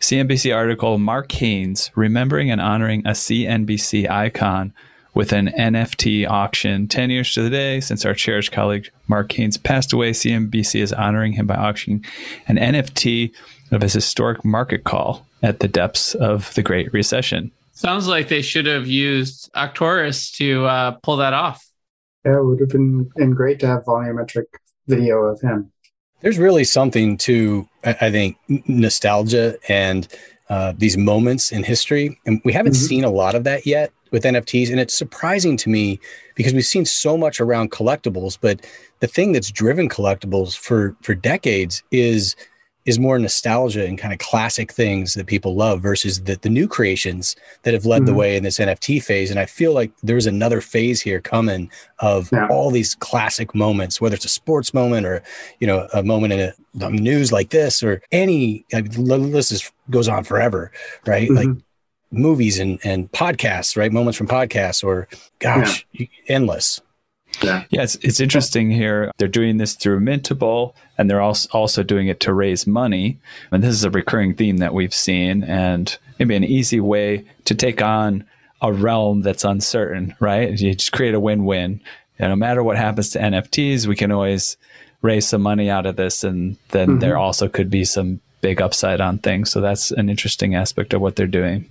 CNBC article Mark Haines remembering and honoring a CNBC icon with an NFT auction. 10 years to the day since our cherished colleague Mark Haines passed away, CNBC is honoring him by auctioning an NFT of his historic market call at the depths of the Great Recession. Sounds like they should have used Arcturus to uh, pull that off. Yeah, it would have been, been great to have volumetric video of him. There's really something to, I I think, nostalgia and uh, these moments in history. And we haven't Mhm. seen a lot of that yet with NFTs. And it's surprising to me because we've seen so much around collectibles. But the thing that's driven collectibles for, for decades is is more nostalgia and kind of classic things that people love versus the, the new creations that have led the Mhm. way in this NFT phase. And I feel like there's another phase here coming of Yeah. all these classic moments, whether it's a sports moment or, you know, a moment in a, the news like this or any, the list is, goes on forever, right? Like Mhm. Movies and, and podcasts, right? Moments from podcasts or gosh, you- endless. Yeah, it's, it's interesting here. They're doing this through Mintable, and they're also also doing it to raise money. And this is a recurring theme that we've seen, and maybe an easy way to take on a realm that's uncertain, right? You just create a win-win. And no matter what happens to NFTs, we can always raise some money out of this, and then Mhm. there also could be some big upside on things. So that's an interesting aspect of what they're doing.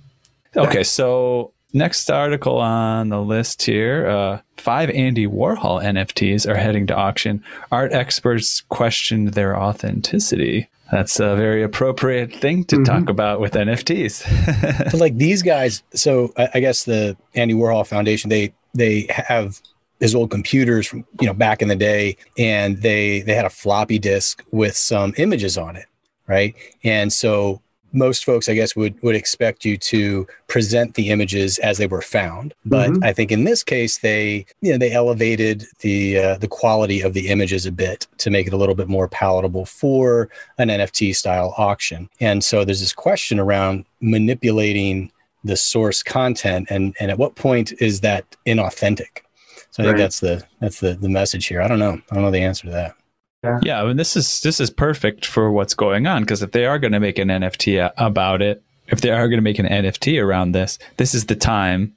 Okay, so next article on the list here uh, five Andy Warhol NFTs are heading to auction. Art experts questioned their authenticity. That's a very appropriate thing to mm-hmm. talk about with NFTs. [LAUGHS] like these guys, so I, I guess the Andy Warhol Foundation, they they have his old computers from you know back in the day, and they they had a floppy disk with some images on it, right? And so most folks, I guess, would would expect you to present the images as they were found. But mm-hmm. I think in this case, they you know they elevated the uh, the quality of the images a bit to make it a little bit more palatable for an NFT style auction. And so there's this question around manipulating the source content, and and at what point is that inauthentic? So I right. think that's the that's the the message here. I don't know. I don't know the answer to that. Yeah. yeah, I mean, this is this is perfect for what's going on because if they are going to make an NFT about it, if they are going to make an NFT around this, this is the time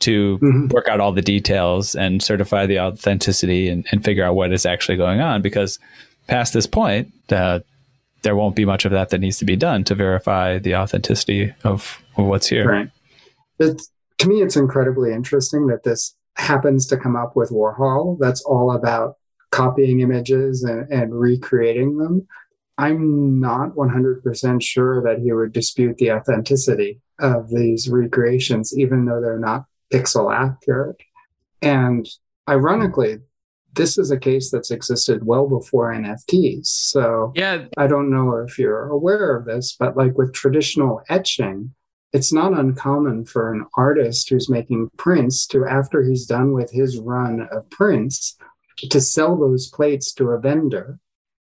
to mm-hmm. work out all the details and certify the authenticity and, and figure out what is actually going on. Because past this point, uh, there won't be much of that that needs to be done to verify the authenticity of, of what's here. Right. It's, to me, it's incredibly interesting that this happens to come up with Warhol. That's all about copying images and, and recreating them, I'm not 100% sure that he would dispute the authenticity of these recreations, even though they're not pixel accurate. And ironically, this is a case that's existed well before NFTs. So yeah, I don't know if you're aware of this, but like with traditional etching, it's not uncommon for an artist who's making prints to, after he's done with his run of prints, to sell those plates to a vendor,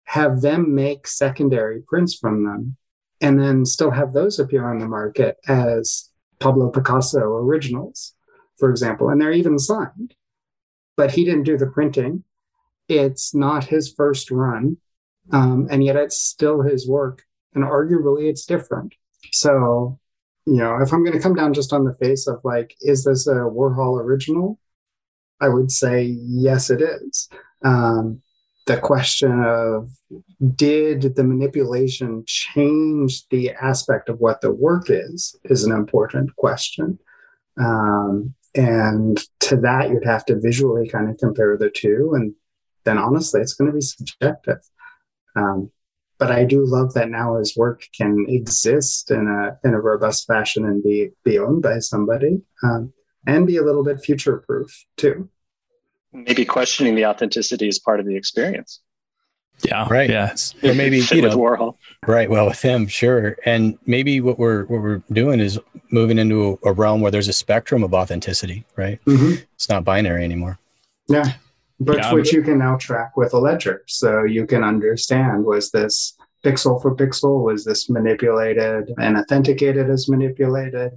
have them make secondary prints from them, and then still have those appear on the market as Pablo Picasso originals, for example. And they're even signed. But he didn't do the printing. It's not his first run. Um, and yet it's still his work. And arguably it's different. So, you know, if I'm going to come down just on the face of like, is this a Warhol original? I would say yes, it is. Um, the question of did the manipulation change the aspect of what the work is is an important question. Um, and to that, you'd have to visually kind of compare the two. And then honestly, it's going to be subjective. Um, but I do love that now his work can exist in a in a robust fashion and be be owned by somebody. Um, and be a little bit future proof too. Maybe questioning the authenticity is part of the experience. Yeah. Right. Yeah. Or maybe you know, Warhol. Right. Well, with him, sure. And maybe what we're what we're doing is moving into a, a realm where there's a spectrum of authenticity. Right. Mm-hmm. It's not binary anymore. Yeah. But yeah, which you can now track with a ledger, so you can understand was this pixel for pixel, was this manipulated and authenticated as manipulated?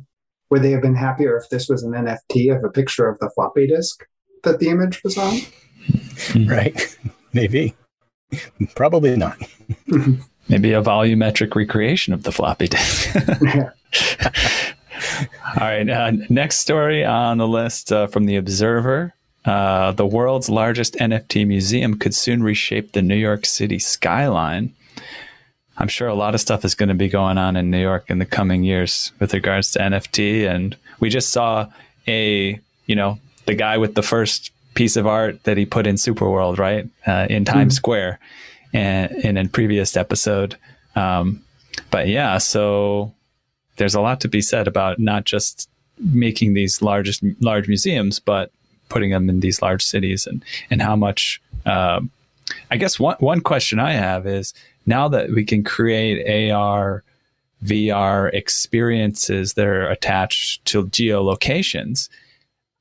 Would they have been happier if this was an NFT of a picture of the floppy disk that the image was on? [LAUGHS] Right. Maybe. Probably not. [LAUGHS] Maybe a volumetric recreation of the floppy disk. [LAUGHS] All right. Uh, next story on the list uh, from The Observer. Uh, the world's largest NFT museum could soon reshape the New York City skyline. I'm sure a lot of stuff is going to be going on in New York in the coming years with regards to NFT. And we just saw a, you know, the guy with the first piece of art that he put in Superworld, right, uh, in Times mm Square, and in a previous episode. Um, but yeah, so there's a lot to be said about not just making these largest large museums, but putting them in these large cities, and and how much. Um, I guess one one question I have is now that we can create AR, VR experiences that are attached to geolocations,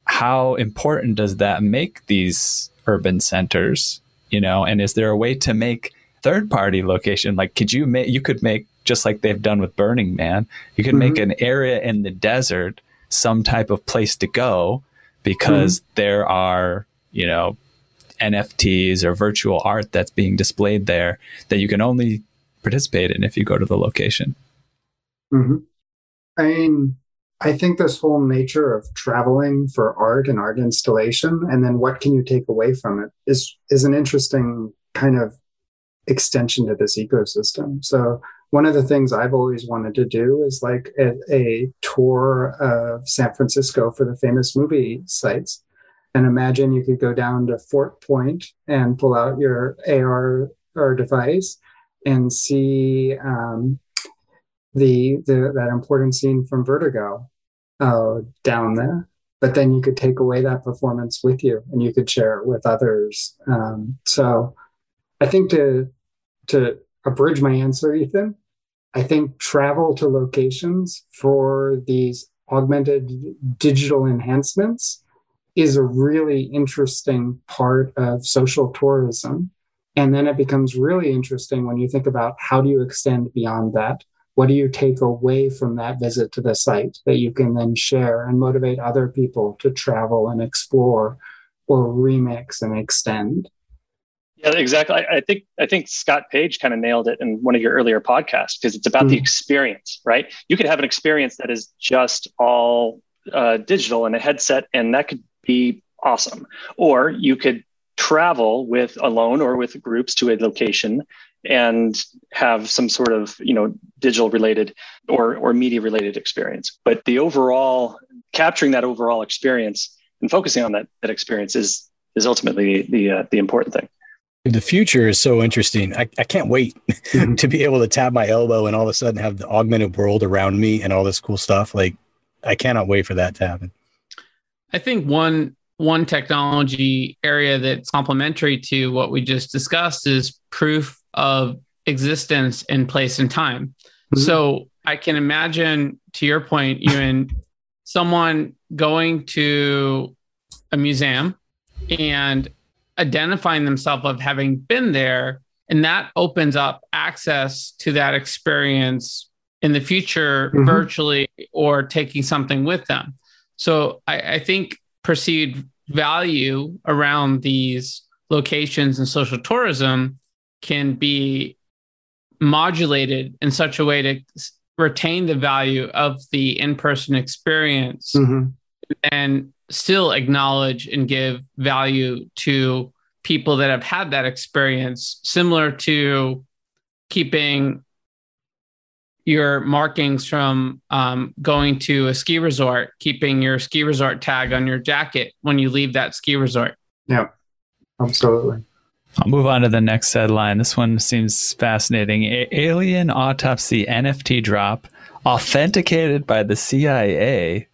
how important does that make these urban centers? You know, and is there a way to make third party location? Like, could you make, you could make, just like they've done with Burning Man, you could mm-hmm. make an area in the desert some type of place to go because mm-hmm. there are, you know, NFTs or virtual art that's being displayed there that you can only participate in if you go to the location. Mm-hmm. I mean, I think this whole nature of traveling for art and art installation, and then what can you take away from it, is is an interesting kind of extension to this ecosystem. So one of the things I've always wanted to do is like a, a tour of San Francisco for the famous movie sites. And imagine you could go down to Fort Point and pull out your AR or device and see um, the, the that important scene from Vertigo uh, down there. But then you could take away that performance with you, and you could share it with others. Um, so, I think to to abridge my answer, Ethan, I think travel to locations for these augmented digital enhancements is a really interesting part of social tourism. And then it becomes really interesting when you think about how do you extend beyond that? What do you take away from that visit to the site that you can then share and motivate other people to travel and explore or remix and extend? Yeah, exactly. I, I, think I think Scott Page kind of nailed it in one of your earlier podcasts because it's about mm. the experience, right? You could have an experience that is just all uh, digital and a headset, and that could be awesome. Or you could travel with alone or with groups to a location and have some sort of you know digital related or or media related experience. But the overall capturing that overall experience and focusing on that that experience is is ultimately the uh, the important thing the future is so interesting. I, I can't wait mm-hmm. [LAUGHS] to be able to tap my elbow and all of a sudden have the augmented world around me and all this cool stuff. Like I cannot wait for that to happen. I think one one technology area that's complementary to what we just discussed is proof of existence in place and time. Mm-hmm. So I can imagine to your point, you and [LAUGHS] someone going to a museum and identifying themselves of having been there and that opens up access to that experience in the future mm-hmm. virtually or taking something with them so I, I, think perceived value around these locations and social tourism can be modulated in such a way to retain the value of the in-person experience mm-hmm. and still acknowledge and give value to people that have had that experience, similar to keeping your markings from um, going to a ski resort, keeping your ski resort tag on your jacket when you leave that ski resort. Yeah, absolutely. I'll move on to the next headline. This one seems fascinating. A- alien autopsy NFT drop authenticated by the CIA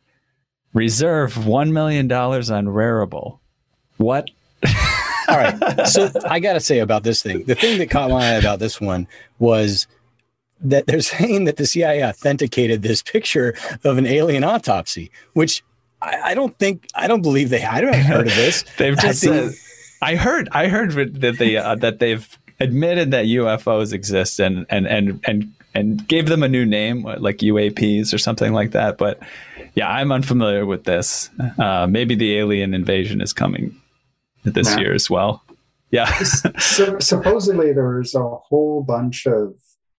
Reserve $1 million on Rarible. What? All right. So I got to say about this thing the thing that caught my eye about this one was that they're [LAUGHS] saying that the CIA authenticated this picture of an alien autopsy, which I, I don't think, I don't believe they, I don't heard of this. [LAUGHS] They've just I, think, I heard, I heard that they, uh, that they've admitted that UFOs exist and, and, and, and, and gave them a new name like UAPs or something like that. But yeah, I'm unfamiliar with this. Uh, maybe the alien invasion is coming this year as well. Yeah. [LAUGHS] so, supposedly, there's a whole bunch of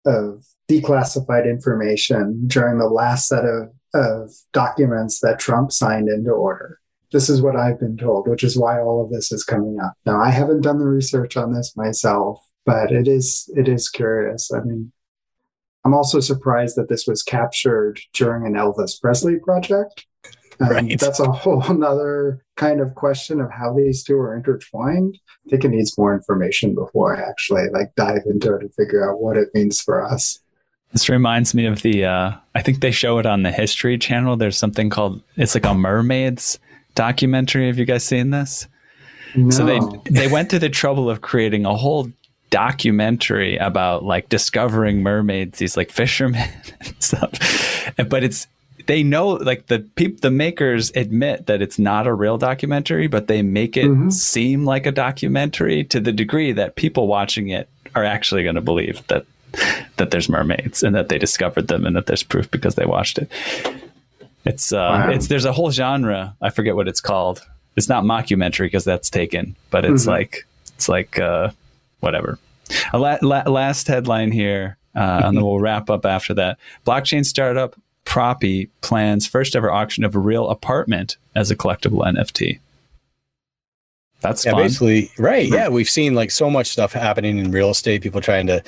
of declassified information during the last set of, of documents that Trump signed into order. This is what I've been told, which is why all of this is coming up. Now, I haven't done the research on this myself, but it is it is curious. I mean, I'm also surprised that this was captured during an Elvis Presley project. Um, right. That's a whole [LAUGHS] other kind of question of how these two are intertwined. I think it needs more information before I actually like dive into it and figure out what it means for us. This reminds me of the uh, I think they show it on the History Channel. There's something called it's like a mermaids documentary. Have you guys seen this? No. So they [LAUGHS] they went to the trouble of creating a whole documentary about like discovering mermaids, these like fishermen [LAUGHS] and stuff. But it's they know like the people the makers admit that it's not a real documentary, but they make it mm-hmm. seem like a documentary to the degree that people watching it are actually going to believe that that there's mermaids and that they discovered them and that there's proof because they watched it. It's uh wow. it's there's a whole genre, I forget what it's called. It's not mockumentary because that's taken, but it's mm-hmm. like it's like uh whatever. A la- la- last headline here, uh, and then we'll wrap up after that. Blockchain startup Propy plans first ever auction of a real apartment as a collectible NFT. That's yeah, fun. basically right. Yeah, we've seen like so much stuff happening in real estate. People trying to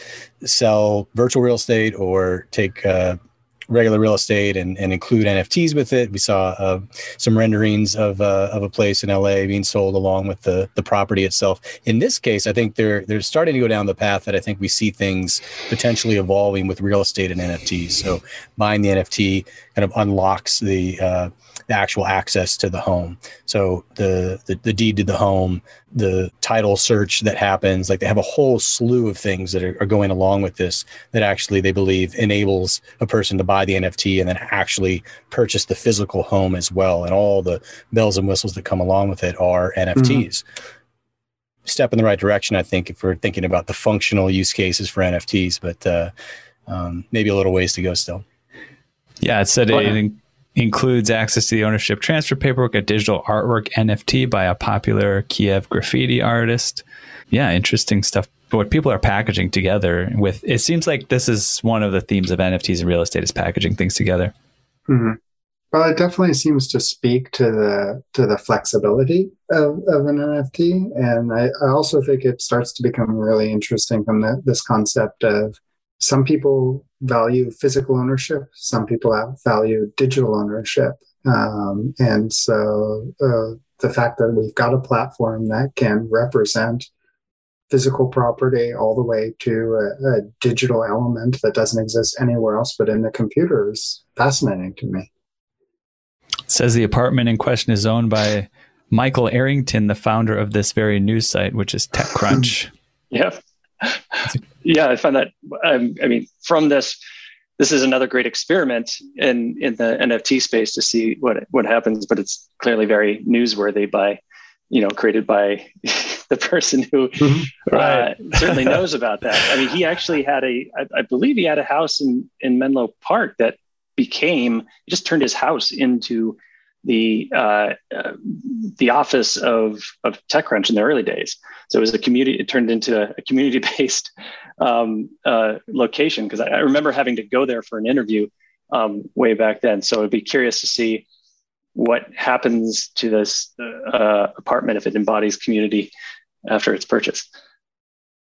sell virtual real estate or take uh, regular real estate and, and include NFTs with it. We saw uh, some renderings of uh, of a place in LA being sold along with the the property itself. In this case, I think they're they're starting to go down the path that I think we see things potentially evolving with real estate and NFTs. So buying the NFT kind of unlocks the uh, the actual access to the home. So the, the the deed to the home, the title search that happens, like they have a whole slew of things that are, are, going along with this that actually they believe enables a person to buy the NFT and then actually purchase the physical home as well. And all the bells and whistles that come along with it are NFTs. Mm-hmm. Step in the right direction, I think, if we're thinking about the functional use cases for NFTs, but uh, um, maybe a little ways to go still. Yeah, it said it, includes access to the ownership transfer paperwork, a digital artwork NFT by a popular Kiev graffiti artist. Yeah, interesting stuff. But what people are packaging together with, it seems like this is one of the themes of NFTs and real estate is packaging things together. Mm-hmm. Well, it definitely seems to speak to the to the flexibility of, of an NFT, and I, I also think it starts to become really interesting from the, this concept of some people value physical ownership, some people value digital ownership. Um, and so uh, the fact that we've got a platform that can represent physical property all the way to a, a, digital element that doesn't exist anywhere else but in the computer is fascinating to me. It says the apartment in question is owned by Michael Arrington, the founder of this very news site, which is [LAUGHS] TechCrunch. yep yeah, I find that. Um, I mean, from this, this is another great experiment in in the NFT space to see what what happens. But it's clearly very newsworthy by, you know, created by [LAUGHS] the person who mm-hmm. [LAUGHS] right. uh, certainly knows about that. I mean, he actually had a, I, I believe he had a house in in Menlo Park that became he just turned his house into the uh, uh, the office of of TechCrunch in the early days. So it was a community. It turned into a, community based um, uh, location because I, I, remember having to go there for an interview um, way back then. So I'd be curious to see what happens to this uh, apartment if it embodies community after its purchase.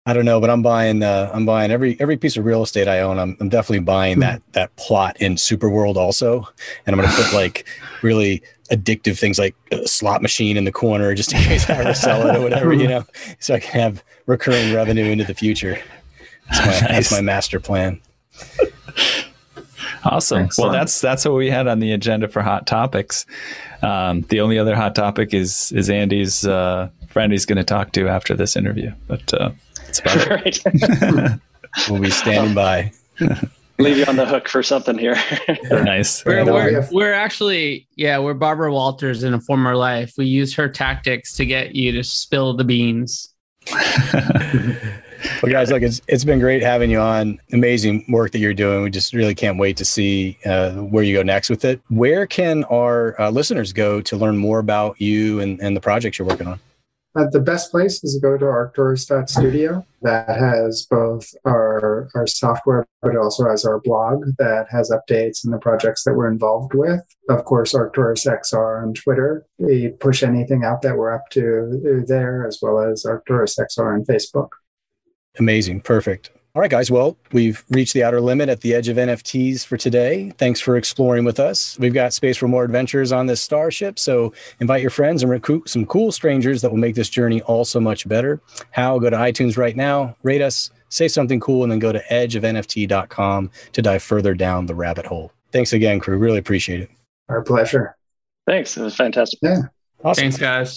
I don't know, but I'm buying. Uh, I'm buying every every piece of real estate I own. I'm, I'm definitely buying that that plot in Superworld also, and I'm going to put like [SIGHS] really addictive things like a slot machine in the corner just in case I ever sell it or whatever, you know, so I can have recurring revenue into the future. That's my, nice. that's my master plan. Awesome. Excellent. Well, that's that's what we had on the agenda for hot topics. Um, the only other hot topic is is Andy's uh, friend he's going to talk to after this interview, but. Uh, that's about it. [LAUGHS] we'll be standing by. Leave you on the hook for something here. [LAUGHS] nice. We're, we're, we're, actually, yeah, we're Barbara Walters in a former life. We use her tactics to get you to spill the beans. [LAUGHS] well, guys, look, it's it's been great having you on. Amazing work that you're doing. We just really can't wait to see uh, where you go next with it. Where can our uh, listeners go to learn more about you and, and the projects you're working on? Uh, the best place is to go to arcturus.studio. That has both our, our software, but also has our blog that has updates and the projects that we're involved with. Of course, Arcturus XR on Twitter. We push anything out that we're up to there, as well as Arcturus XR on Facebook. Amazing. Perfect. All right, guys. Well, we've reached the outer limit at the edge of NFTs for today. Thanks for exploring with us. We've got space for more adventures on this starship. So invite your friends and recruit some cool strangers that will make this journey all so much better. How? Go to iTunes right now, rate us, say something cool, and then go to edgeofnft.com to dive further down the rabbit hole. Thanks again, crew. Really appreciate it. Our pleasure. Thanks. It was fantastic. Yeah. Awesome. Thanks, guys.